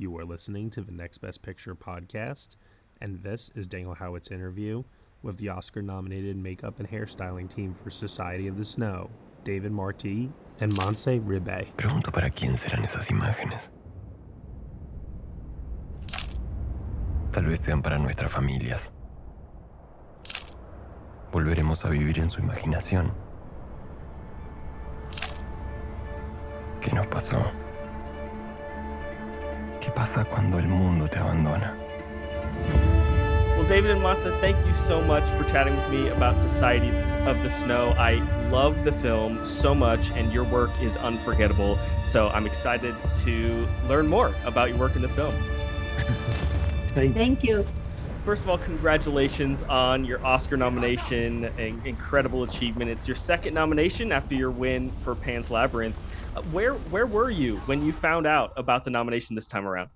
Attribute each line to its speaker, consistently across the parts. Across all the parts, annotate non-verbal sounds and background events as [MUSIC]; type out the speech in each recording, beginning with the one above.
Speaker 1: You are listening to the Next Best Picture podcast, and this is Daniel Howat's interview with the Oscar nominated makeup and hairstyling team for Society of the Snow, David Martí and Montse Ribé.
Speaker 2: Pregunto para quién serán esas imágenes. Tal vez sean para nuestras familias. Volveremos a vivir en su imaginación. ¿Qué nos pasó? ¿Qué pasa cuando el mundo te abandona?
Speaker 1: Well, David and Montse, thank you so much for chatting with me about Society of the Snow. I love the film so much, and your work is unforgettable. So I'm excited to learn more about your work in the film.
Speaker 3: thank, thank you.
Speaker 1: First of all, congratulations on your Oscar nomination. An incredible achievement. It's your second nomination after your win for Pan's Labyrinth. Uh, where where were you when you found out about the nomination this time around?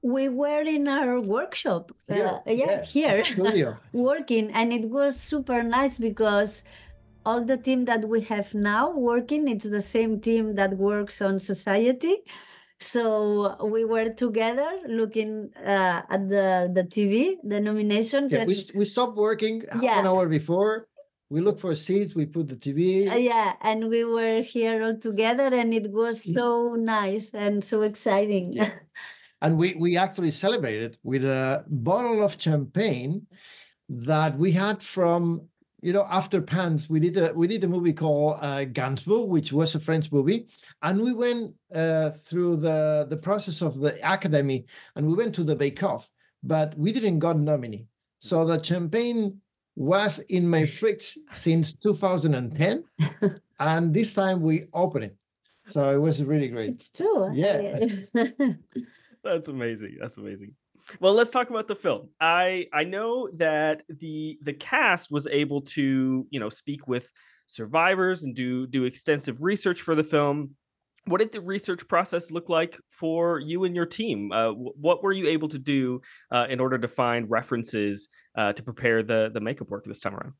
Speaker 3: We were in our workshop, uh, yeah, yeah here, [LAUGHS] working, and it was super nice because all the team that we have now working, it's the same team that works on Society. So we were together looking uh, at the the TV, the nominations.
Speaker 4: Yeah, and... we, we stopped working yeah. an hour before we look for seats we put the tv
Speaker 3: uh, yeah and we were here all together and it was mm. so nice and so exciting yeah. [LAUGHS]
Speaker 4: and we we actually celebrated with a bottle of champagne that we had from you know after Pan's we did a we did a movie called uh, Gainsbourg which was a french movie. And we went uh, through the the process of the academy and we went to the bake off but we didn't got nominee. So the champagne was in my fridge since 2010 [LAUGHS] and this time we opened it. So it was really great.
Speaker 3: It's true
Speaker 4: yeah. [LAUGHS]
Speaker 1: That's amazing that's amazing well let's talk about the film i i know that the the cast was able to you know speak with survivors and do do extensive research for the film what did the research process look like for you and your team? Uh, what were you able to do uh, in order to find references uh, to prepare the the makeup work this time around?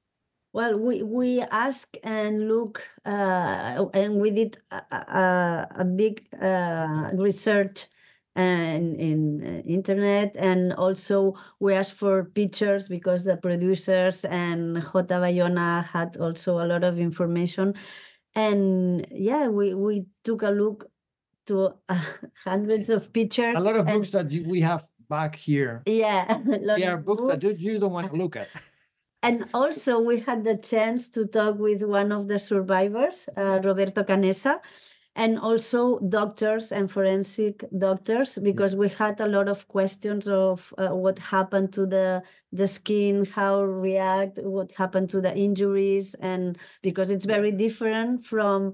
Speaker 3: Well, we we ask and look, uh, and we did a, a, a big uh, research and in uh, internet. And also we asked for pictures because the producers and Jota Bayona had also a lot of information. And yeah we we took a look to uh, [LAUGHS] hundreds of pictures
Speaker 4: a lot of
Speaker 3: and,
Speaker 4: books that we have back here.
Speaker 3: Yeah [LAUGHS]
Speaker 4: yeah books, books that you don't want to look at.
Speaker 3: And also we had the chance to talk with one of the survivors uh, roberto canessa and also doctors and forensic doctors because we had a lot of questions of uh, what happened to the the skin how react what happened to the injuries and because it's very different from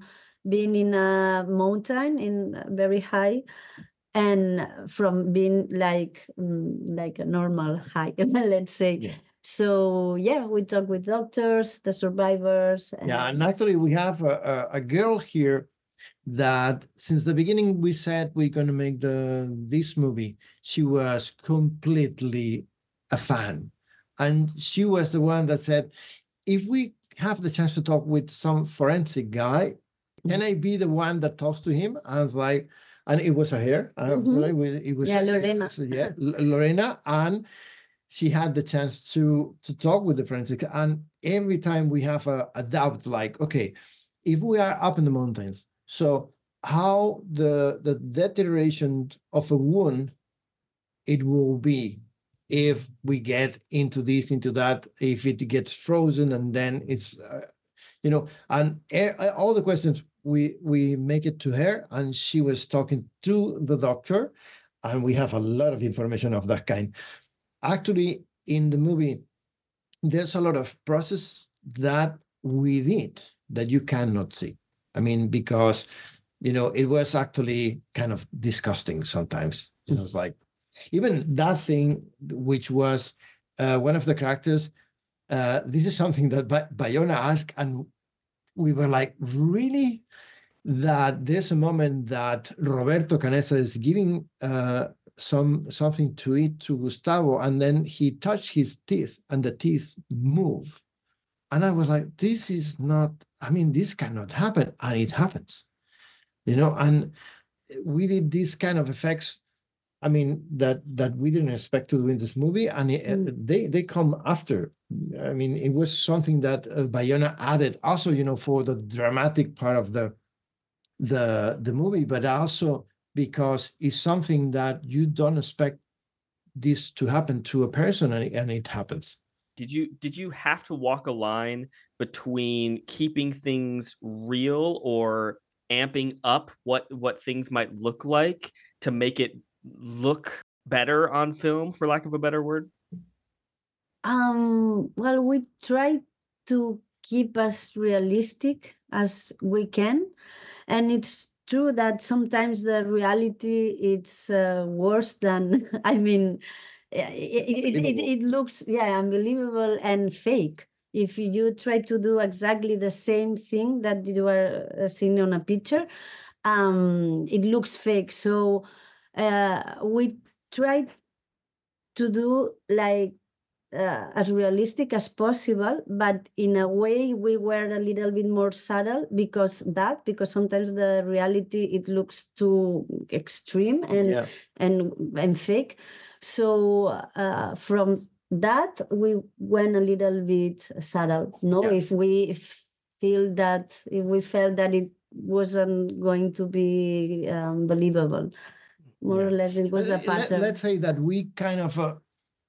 Speaker 3: being in a mountain in very high and from being like mm, like a normal high [LAUGHS] let's say yeah. so yeah we talk with doctors the survivors
Speaker 4: and yeah and actually we have a, a, a girl here that since the beginning we said we're going to make the this movie she was completely a fan. And she was the one that said if we have the chance to talk with some forensic guy can i be the one that talks to him? I was like and it was a hair. Mm-hmm. it was
Speaker 3: yeah lorena.
Speaker 4: yeah lorena. And she had the chance to to talk with the forensic. And every time we have a, a doubt like okay if we are up in the mountains so how the the deterioration of a wound it will be if we get into this into that if it gets frozen and then it's uh, you know and all the questions we we make it to her and she was talking to the doctor and we have a lot of information of that kind. Actually in the movie there's a lot of process that we did that you cannot see i mean because you know it was actually kind of disgusting sometimes it was like even that thing which was uh, one of the characters uh, this is something that Bayona asked and we were like really that there's a moment that Roberto Canessa is giving uh, some something to eat to Gustavo, and then he touched his teeth, and the teeth move. And I was like, this is not, I mean, this cannot happen. And it happens. You know, and we did these kind of effects I mean that that we didn't expect to do in this movie, and it, mm. they they come after. I mean, it was something that uh, Bayona added also, you know, for the dramatic part of the the the movie, but also because it's something that you don't expect this to happen to a person, and, and it happens.
Speaker 1: Did you did you have to walk a line between keeping things real or amping up what what things might look like to make it look better on film for lack of a better word?
Speaker 3: Um well we try to keep as realistic as we can and it's true that sometimes the reality it's uh, worse than [LAUGHS] i mean it, it, it, looks yeah unbelievable and fake if you try to do exactly the same thing that you are uh, seeing on a picture um it looks fake so uh, we try to do like uh, as realistic as possible, but in a way we were a little bit more subtle because that because sometimes the reality it looks too extreme and yeah. and and fake. So uh, from that we went a little bit subtle. No, yeah. if we feel that if we felt that it wasn't going to be um, believable more yeah. or less it was a pattern.
Speaker 4: Let, us say that we kind of uh,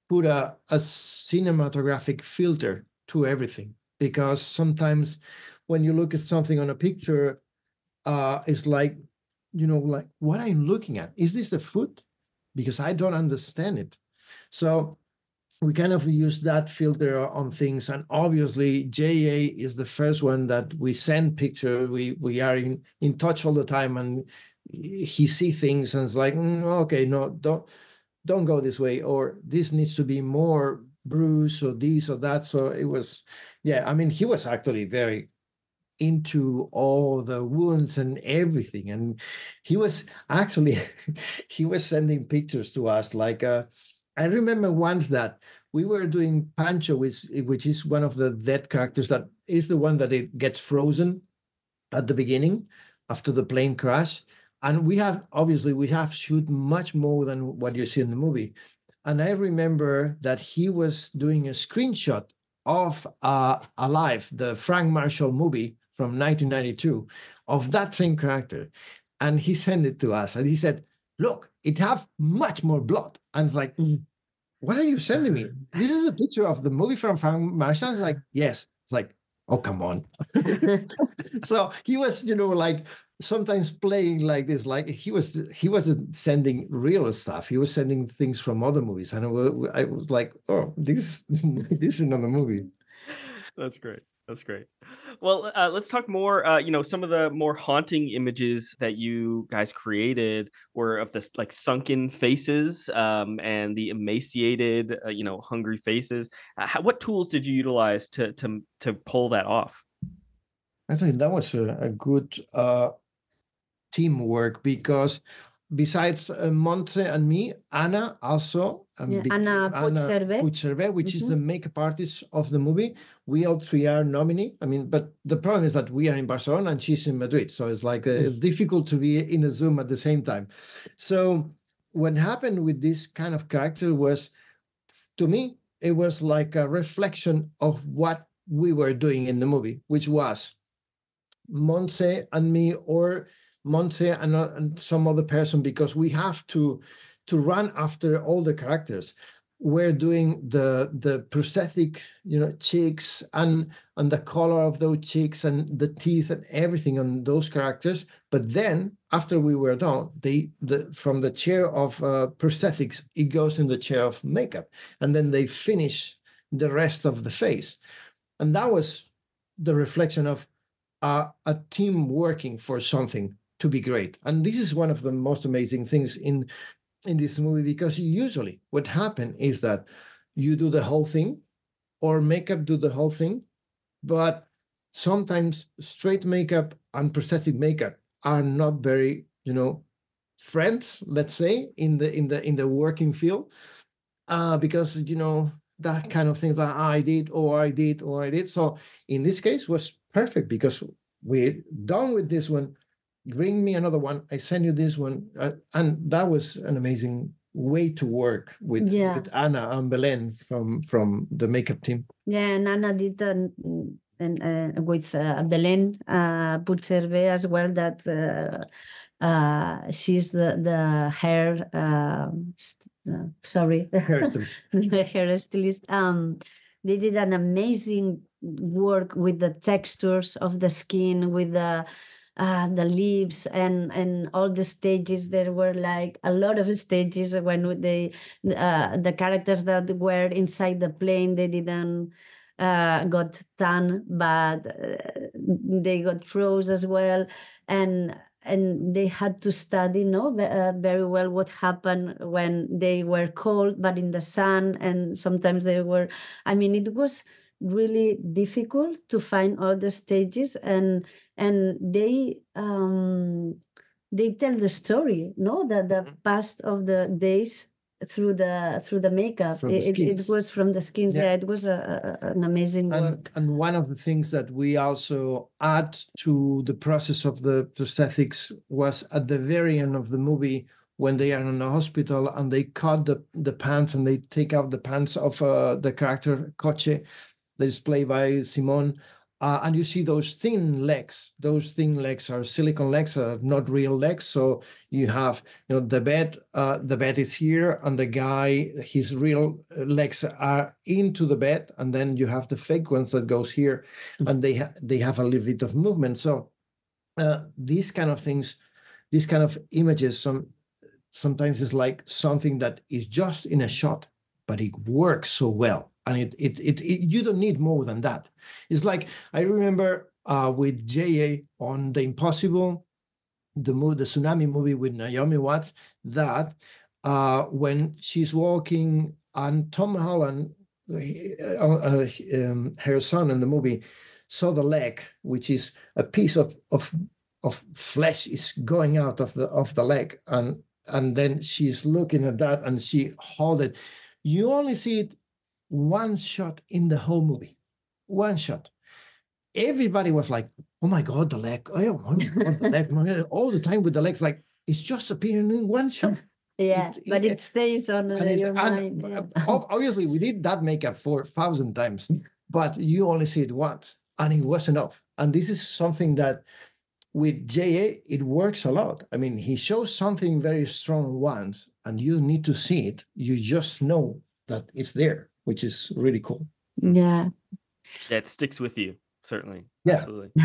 Speaker 4: put a, a cinematographic filter to everything because sometimes when you look at something on a picture, uh, it's like, you know, like what I'm looking at. Is this a foot? Because I don't understand it. So we kind of use that filter on things. And obviously, JA is the first one that we send picture. We we are in, in touch all the time and he see things and it's like mm, okay no don't don't go this way or this needs to be more bruise or this or that so it was yeah i mean he was actually very into all the wounds and everything. And he was actually [LAUGHS] he was sending pictures to us like uh i remember once that we were doing pancho which which is one of the dead characters that is the one that it gets frozen at the beginning after the plane crash. And we have obviously we have shoot much more than what you see in the movie. And i remember that he was doing a screenshot of uh, alive the frank marshall movie from 1992 of that same character and he sent it to us and he said look it have much more blood. And it's like mm, what are you sending me? This is a picture of the movie from frank marshall. It's like yes. It's like oh come on. [LAUGHS] So he was you know like sometimes playing like this like he was he wasn't sending real stuff. He was sending things from other movies. And i was like oh this [LAUGHS] this is another movie.
Speaker 1: That's great that's great. Well uh, let's talk more uh, you know some of the more haunting images that you guys created were of this like sunken faces um, and the emaciated uh, you know hungry faces. Uh, how, what tools did you utilize to to to pull that off?
Speaker 4: I think that was a, a good uh, teamwork because besides uh, Montse and me, Ana also,
Speaker 3: um, yeah, Ana
Speaker 4: Puigcerver, which mm-hmm. is the mm-hmm. makeup artist of the movie. We all three are nominee. I mean, but the problem is that we are in Barcelona and she's in Madrid, so it's like uh, difficult to be in a Zoom at the same time. So what happened with this kind of character was, to me, it was like a reflection of what we were doing in the movie, which was Montse and me, or Montse and, uh, and some other person because we have to to run after all the characters. We're doing the the prosthetic you know cheeks and and the color of those cheeks and the teeth and everything on those characters. But then after we were done they the from the chair of uh, prosthetics it goes in the chair of makeup. And then they finish the rest of the face. And that was the reflection of uh, a team working for something to be great. And this is one of the most amazing things in in this movie because usually what happen is that you do the whole thing or makeup do the whole thing but sometimes straight makeup and prosthetic makeup are not very you know friends let's say in the in the in the working field uh because you know that kind of thing that i did or i did or i did. So in this case was perfect because we're done with this one bring me another one. I send you this one. Uh, and that was an amazing way to work with,
Speaker 3: Yeah.
Speaker 4: with ana and belen from from the makeup team.
Speaker 3: Yeah, and Ana did an, and uh, with uh, Belen uh, Puigcerver as well that uh, uh, she's the the hair uh, sorry.
Speaker 4: Hairstylist
Speaker 3: the hairstylist. [LAUGHS] Um, they did an amazing work with the textures of the skin, with the uh, the leaves and and all the stages. There were like a lot of stages when they uh, the characters that were inside the plane. They didn't uh, got tan, but uh, they got froze as well, and and they had to study no uh, very well what happened when they were cold but in the sun and sometimes they were i mean it was really difficult to find all the stages and and they um they tell the story no? The the
Speaker 4: Mhm.
Speaker 3: past of the days through the through the makeup.
Speaker 4: The
Speaker 3: it, it, was from the skins.
Speaker 4: Yeah.
Speaker 3: yeah, it was a, a, an amazing
Speaker 4: and
Speaker 3: work.
Speaker 4: and one of the things that we also add to the process of the prosthetics was at the very end of the movie when they are in the hospital and they cut the, the pants and they take out the pants of uh, the character Coche that is played by Simon uh, and you see those thin legs. Those thin legs are silicone legs are not real legs. So you have you know the bed uh, the bed is here and the guy his real uh, legs are into the bed and then you have the fake ones that goes here and they ha- they have a little bit of movement. So uh, these kind of things these kind of images some sometimes it's like something that is just in a shot but it works so well and it it, it, it you don't need more than that it's like i remember uh, with ja on the impossible the movie, the tsunami movie with Naomi Watts, that uh, when she's walking and Tom Holland, uh, uh, um, her son in the movie, saw the leg, which is a piece of of of flesh is going out of the of the leg, and and then she's looking at that and she hold it. You only see it one shot in the whole movie, one shot. Everybody was like, "Oh my god, the leg! Oh my god, the leg!" [LAUGHS] All the time with the legs, like it's just appearing in one shot. [LAUGHS]
Speaker 3: yeah
Speaker 4: it-
Speaker 3: but
Speaker 4: it-
Speaker 3: it stays on
Speaker 4: And
Speaker 3: your mind
Speaker 4: uh,
Speaker 3: yeah. [LAUGHS]
Speaker 4: obviously, we did that makeup four thousand times, but you only see it once, and it was enough. And this is something that with JA it works a lot. I mean, he shows something very strong once, and you need to see it. You just know that it's there, which is really cool.
Speaker 3: yeah
Speaker 1: That sticks with you, certainly.
Speaker 4: Yeah.
Speaker 1: Absolutely. [LAUGHS]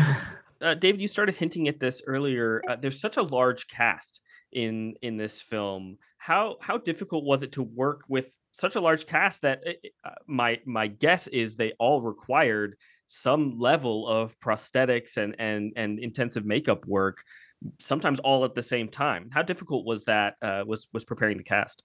Speaker 1: Uh, David, you started hinting at this earlier. Uh, there's such a large cast in in this film. How how difficult was it to work with such a large cast that it- it- uh, my my guess is they all required some level of prosthetics and and and intensive makeup work, sometimes all at the same time. How difficult was that? Uh, was was preparing the cast?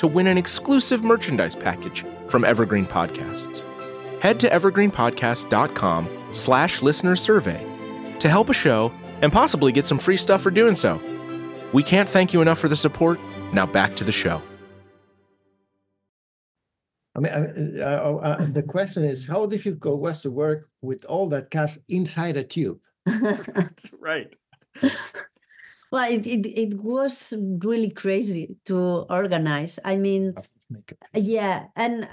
Speaker 5: to win an exclusive merchandise package from Evergreen Podcasts. Head to evergreenpodcast.com slash listener survey to help a show and possibly get some free stuff for doing so. We can't thank you enough for the support. Now back to the show.
Speaker 4: I mean, uh, uh, uh, the question is, how difficult was to work with all that cast inside a tube? [LAUGHS]
Speaker 1: right. [LAUGHS]
Speaker 3: well, it, it, it was really crazy to organize. I mean, yeah, and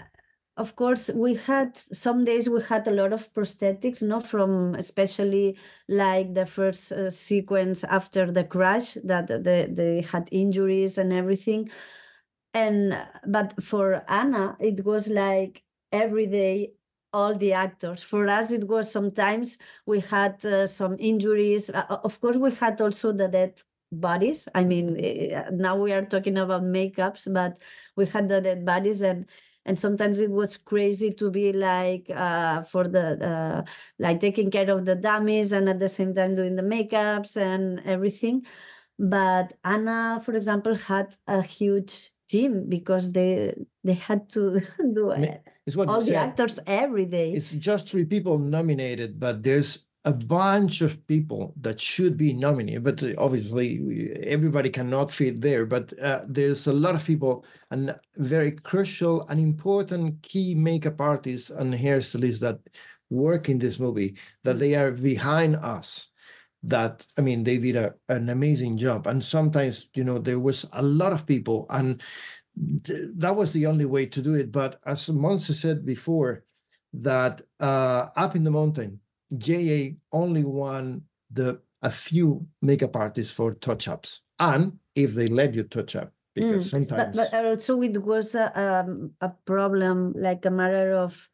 Speaker 3: of course we had some days we had a lot of prosthetics not from especially like the first uh, sequence after the crash that they, they had injuries and everything and but for ana it was like every day all the actors. For us it was sometimes we had uh, some injuries. Uh, of course we had also the dead bodies. I mean eh, now we are talking about makeups but we had the dead bodies and and sometimes it was crazy to be like uh, for the uh, like taking care of the dummies and at the same time doing the makeups and everything. But ana for example had a huge team because they they had to [LAUGHS] do I mean, all the actors every day
Speaker 4: it's just three people nominated but there's a bunch of people that should be nominated, but uh, obviously everybody cannot fit there. But uh, there's a lot of people and very crucial and important key makeup artists and hairstylists that work in this movie that mm. they are behind us. That I mean, they did a, an amazing job, and sometimes you know there was a lot of people, and th- that was the only way to do it. But as Montse said before, that uh, up in the mountain JA only won the a few makeup artists for touch-ups, and if they let you touch up, because mm, sometimes.
Speaker 3: But, but also it was a, um, a problem, like a matter of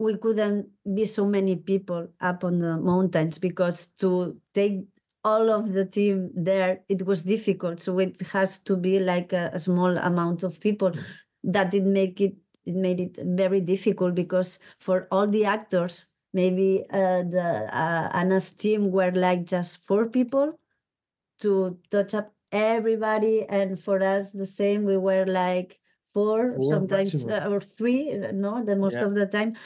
Speaker 3: we couldn't be so many people up on the mountains because to take all of the team there it was difficult so it has to be like a, a small amount of people mm. that did make it it made it very difficult because for all the actors maybe uh, the uh, Ana's team were like just four people to touch up everybody, and for us the same. We were like four, four sometimes uh, or three, uh, no, the most yeah. of the time.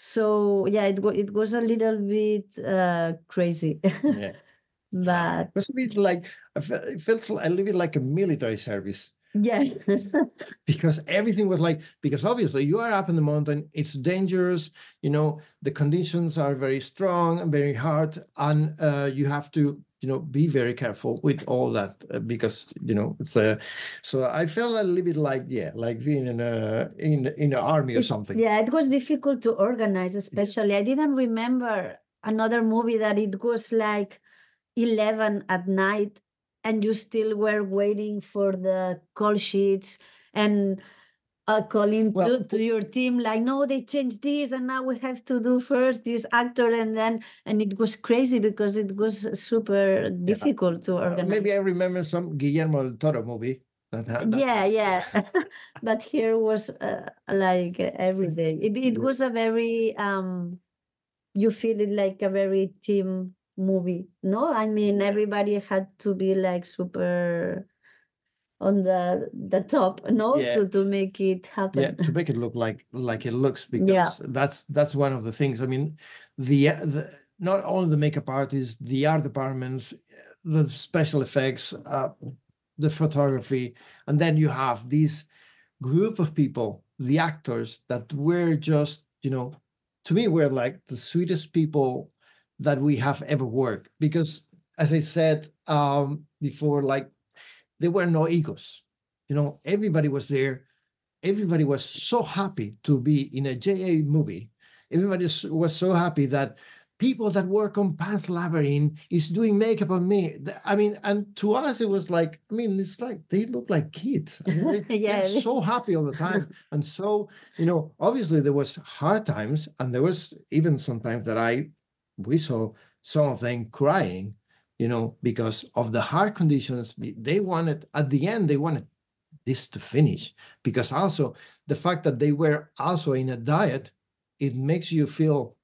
Speaker 3: So yeah, it it was a little bit uh, crazy. yeah. [LAUGHS] but
Speaker 4: it was a bit like it felt a little bit like a military service
Speaker 3: Yes. [LAUGHS]
Speaker 4: because everything was like, because obviously you are up in the mountain, it's dangerous, you know, the conditions are very strong and very hard, and uh, you have to, you know, be very careful with all that uh, because, you know, it's a, uh, so I felt a little bit like, yeah, like being in a, in, in an army or something.
Speaker 3: Yeah, it was difficult to organize, especially. I didn't remember another movie that it was like 11 at night and you still were waiting for the call sheets and uh, calling well, to, to, your team like no they changed this and now we have to do first this actor and then and it was crazy because it was super difficult yeah. to organize uh,
Speaker 4: maybe i remember some guillermo del toro movie
Speaker 3: that, that, yeah [LAUGHS] yeah. [LAUGHS] But here was uh, like every day it, it was a very um you feel it like a very team movie no? I mean everybody had to be like super on the the top no yeah. to, to make it happen
Speaker 4: yeah to make it look like like it looks because yeah. that's that's one of the things i mean the, the not only the makeup artists the art departments the special effects uh, the photography and then you have this group of people the actors that were just you know to me were like the sweetest people that we have ever worked because as i said um, before like there were no egos. You know everybody was there. Everybody was so happy to be in a ja movie. Everybody was so happy that people that work on Pan's Labyrinth is doing makeup on me. I mean, and to us it was like, I mean, it's like they look like kids. I mean, they, [LAUGHS] yeah, they're so happy all the time, [LAUGHS] and so you know, obviously there was hard times, and there was even sometimes that I we saw some of them crying, you know, because of the hard conditions. They wanted, at the end, they wanted this to finish because also the fact that they were also in a diet, it makes you feel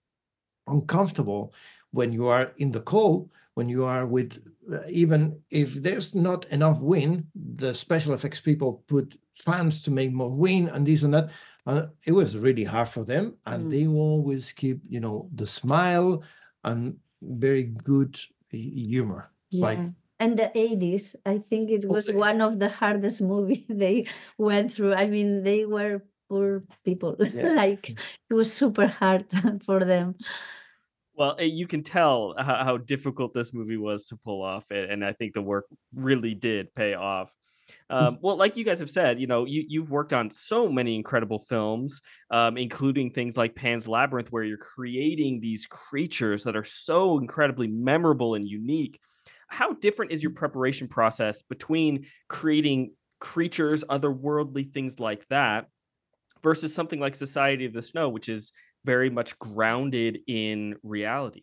Speaker 4: uncomfortable when you are in the cold, when you are with, uh, even if there's not enough wind, the special effects people put fans to make more wind and this and that. Uh, it was really hard for them, and mm. they always keep, you know, the smile and very good humor. It's
Speaker 3: yeah.
Speaker 4: like
Speaker 3: and the 80s, I think it was
Speaker 4: Okay.
Speaker 3: one of the hardest movies [LAUGHS] they went through. I mean, they were poor people. [LAUGHS]
Speaker 4: Yeah.
Speaker 3: like it was super hard [LAUGHS] for them.
Speaker 1: Well, eh, you can tell how, how difficult this movie was to pull off, and I think the work really did pay off. Um, well, like you guys have said, you know, you you've worked on so many incredible films, um, including things like Pan's Labyrinth, where you're creating these creatures that are so incredibly memorable and unique. How different is your preparation process between creating creatures, otherworldly things like that, versus something like Society of the Snow, which is very much grounded in reality?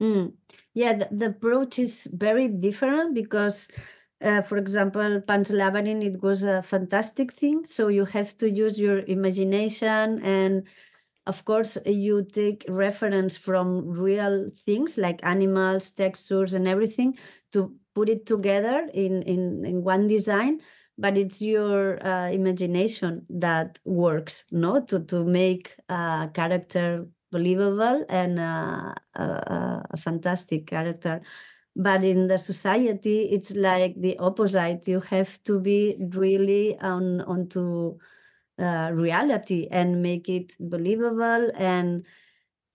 Speaker 3: Mm. Yeah, the, the approach is very different because, uh, for example, Pan's Labyrinth, it was a fantastic thing. So you have to use your imagination and of course you take reference from real things like animals, textures and everything to put it together in, in, in one design. But it's your uh, imagination that works, no, to, to make a character believable and a, a, a fantastic character. But in the society, it's like the opposite. You have to be really on onto uh, reality and make it believable. And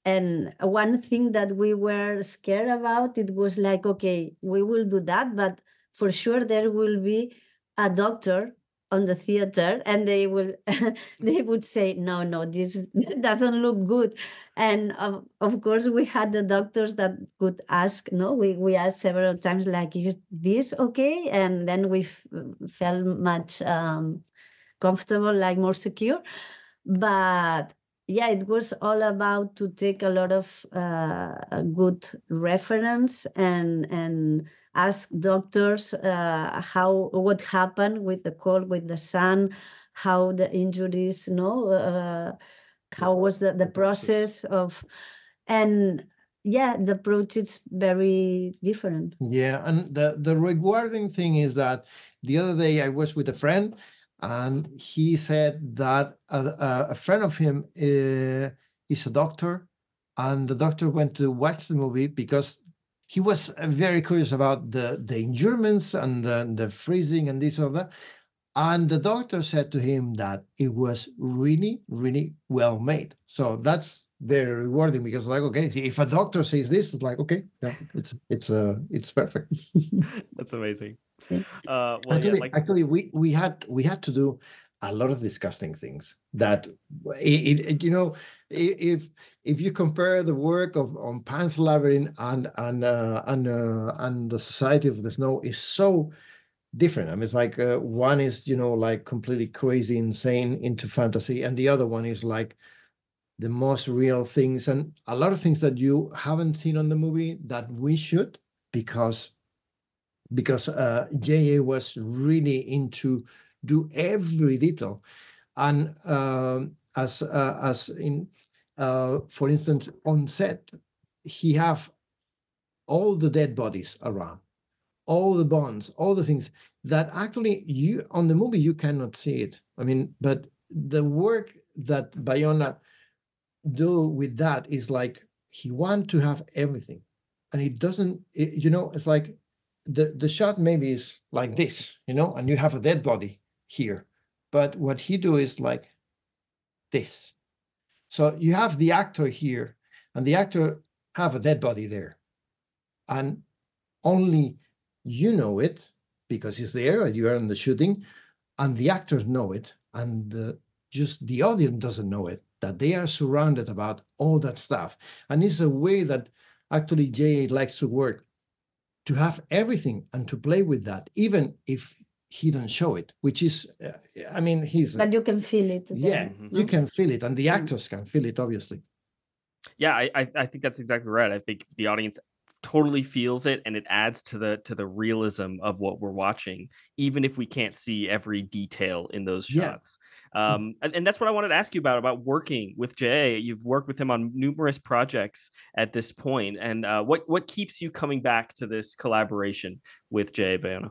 Speaker 3: and one thing that we were scared about it was like, okay, we will do that, but for sure there will be a doctor on the theater and they will [LAUGHS] they would say no no this [LAUGHS] doesn't look good. And of, of course we had the doctors that could ask no we we asked several times like is this okay? And then we f- felt much um comfortable like more secure. But yeah it was all about to take a lot of uh, good reference and and ask doctors uh, how what happened with the cold with the sun how the injuries no uh, how was the, the process of and yeah the approach is very different.
Speaker 4: Yeah, and the the rewarding thing is that the other day I was with a friend, and he said that a, a, a friend of him uh, is a doctor, and the doctor went to watch the movie because he was very curious about the the injurements and the, the freezing and this or that. And the doctor said to him that it was really, really well made. So that's very rewarding because, like, okay, if a doctor says this, it's like, okay, yeah, it's it's uh it's perfect. [LAUGHS]
Speaker 1: That's amazing. Uh, well,
Speaker 4: actually,
Speaker 1: yeah, like
Speaker 4: actually, we we had we had to do a lot of disgusting things that it, it you know if if you compare the work of on Pan's Labyrinth and and uh, and uh, and the Society of the Snow is so different. I mean, it's like uh, one is you know like completely crazy, insane into fantasy, and the other one is like the most real things and a lot of things that you haven't seen on the movie that we should because because uh, JA was really into do every detail, and um, as uh, as in uh, for instance on set, he have all the dead bodies around, all the bones, all the things that actually you on the movie you cannot see it. I mean, but the work that Bayona do with that is like he want to have everything, and he doesn't. it- you know, it's like the the shot maybe is like this, you know, and you have a dead body here, but what he do is like this. So you have the actor here, and the actor have a dead body there, and only you know it because it's there. And you are in the shooting, and the actors know it, and the, just the audience doesn't know it. That they are surrounded about all that stuff, and it's a way that actually Jay likes to work to have everything and to play with that, even if he don't show it, which is, uh, I mean, he's
Speaker 3: but you can feel it
Speaker 4: yeah,
Speaker 3: then.
Speaker 4: you can feel it, and the
Speaker 3: Mm.
Speaker 4: actors can feel it, obviously.
Speaker 1: yeah, I, I I think that's exactly right. I think the audience totally feels it and it adds to the to the realism of what we're watching, even if we can't see every detail in those shots
Speaker 4: Yeah.
Speaker 1: shots. Um, and, and that's what I wanted to ask you about about working with Jay. You've worked with him on numerous projects at this point, and uh, what what keeps you coming back to this collaboration with Jay Bayona?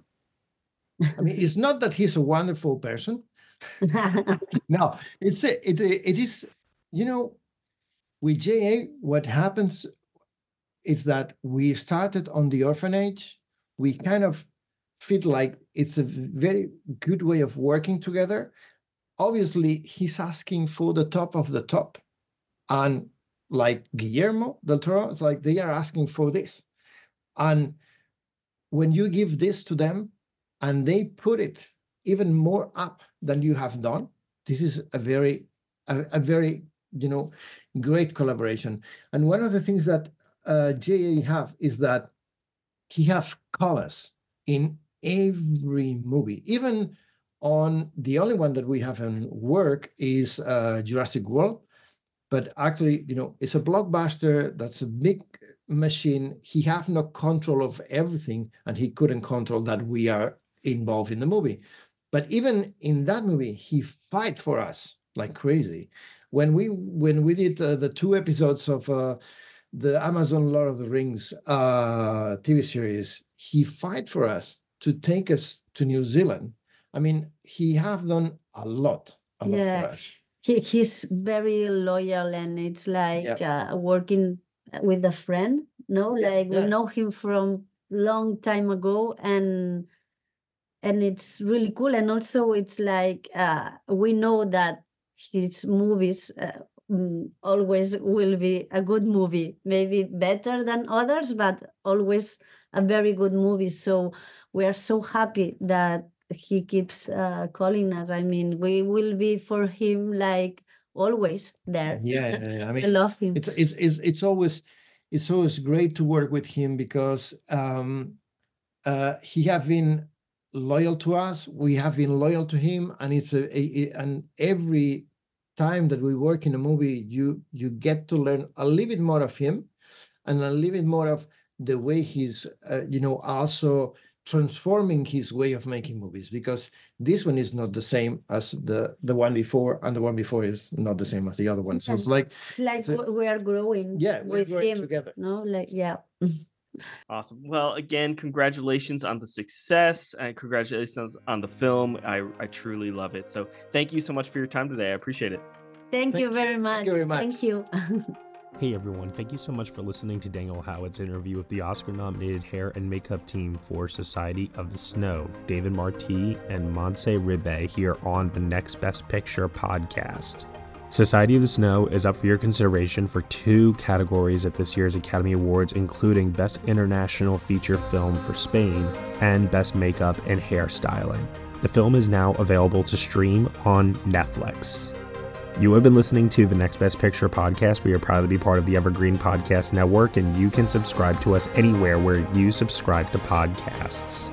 Speaker 4: I mean, it's not that he's a wonderful person. [LAUGHS] No, it's a, it it is you know with JA what happens is that we started on the orphanage we kind of feel like it's a very good way of working together. Obviously, he's asking for the top of the top. And like Guillermo del Toro, it's like they are asking for this. And when you give this to them and they put it even more up than you have done, this is a very, a, a very, you know, great collaboration. And one of the things that uh, JA have is that he has colors in every movie, even on the only one that we have in work is uh, Jurassic World. But actually, you know, it's a blockbuster. That's a big machine. He have no control of everything, and he couldn't control that we are involved in the movie. But even in that movie, he fight for us like crazy. When we when we did uh, the two episodes of uh, the Amazon Lord of the Rings uh, TV series, he fight for us to take us to New Zealand. I mean, he have done a lot, a lot
Speaker 3: Yeah.
Speaker 4: for us.
Speaker 3: he, he's very loyal and it's like uh, working with a friend no
Speaker 4: Yeah,
Speaker 3: like
Speaker 4: yeah.
Speaker 3: we know him from long time ago and and it's really cool and also it's like uh, we know that his movies uh, mm, always will be a good movie maybe better than others but always a very good movie. So we are so happy that he keeps uh, calling us. I mean we will be for him like always there.
Speaker 4: Yeah, yeah, yeah. I [LAUGHS] mean i
Speaker 3: love him.
Speaker 4: it's it's it's it's always it's always great to work with him because um uh he have been loyal to us. We have been loyal to him and it's a, a, a- and every time that we work in a movie you you get to learn a little bit more of him and a little bit more of the way he's uh, you know also transforming his way of making movies because this one is not the same as the the one before and the one before is not the same as the other one. So it's like
Speaker 3: it's like
Speaker 4: a-
Speaker 3: we- are growing
Speaker 4: yeah we're
Speaker 3: with
Speaker 4: growing
Speaker 3: him
Speaker 4: together.
Speaker 3: no? Like yeah [LAUGHS]
Speaker 1: Awesome. Well, again, congratulations on the success and congratulations on the film. I, I truly love it. So thank you so much for your time today. I appreciate it.
Speaker 3: thank,
Speaker 4: Thank
Speaker 3: you
Speaker 4: you,
Speaker 3: very
Speaker 4: thank
Speaker 3: much
Speaker 4: you very much.
Speaker 3: thank you [LAUGHS]
Speaker 5: Hey everyone, thank you so much for listening to Daniel Howat's interview with the Oscar nominated hair and makeup team for Society of the Snow, David Martí and Montse Ribé here on the Next Best Picture podcast. Society of the Snow is up for your consideration for two categories at this year's Academy Awards, including Best International Feature Film for Spain and Best Makeup and Hairstyling. The film is now available to stream on Netflix. You have been listening to the Next Best Picture podcast. We are proud to be part of the Evergreen Podcast Network, and you can subscribe to us anywhere where you subscribe to podcasts.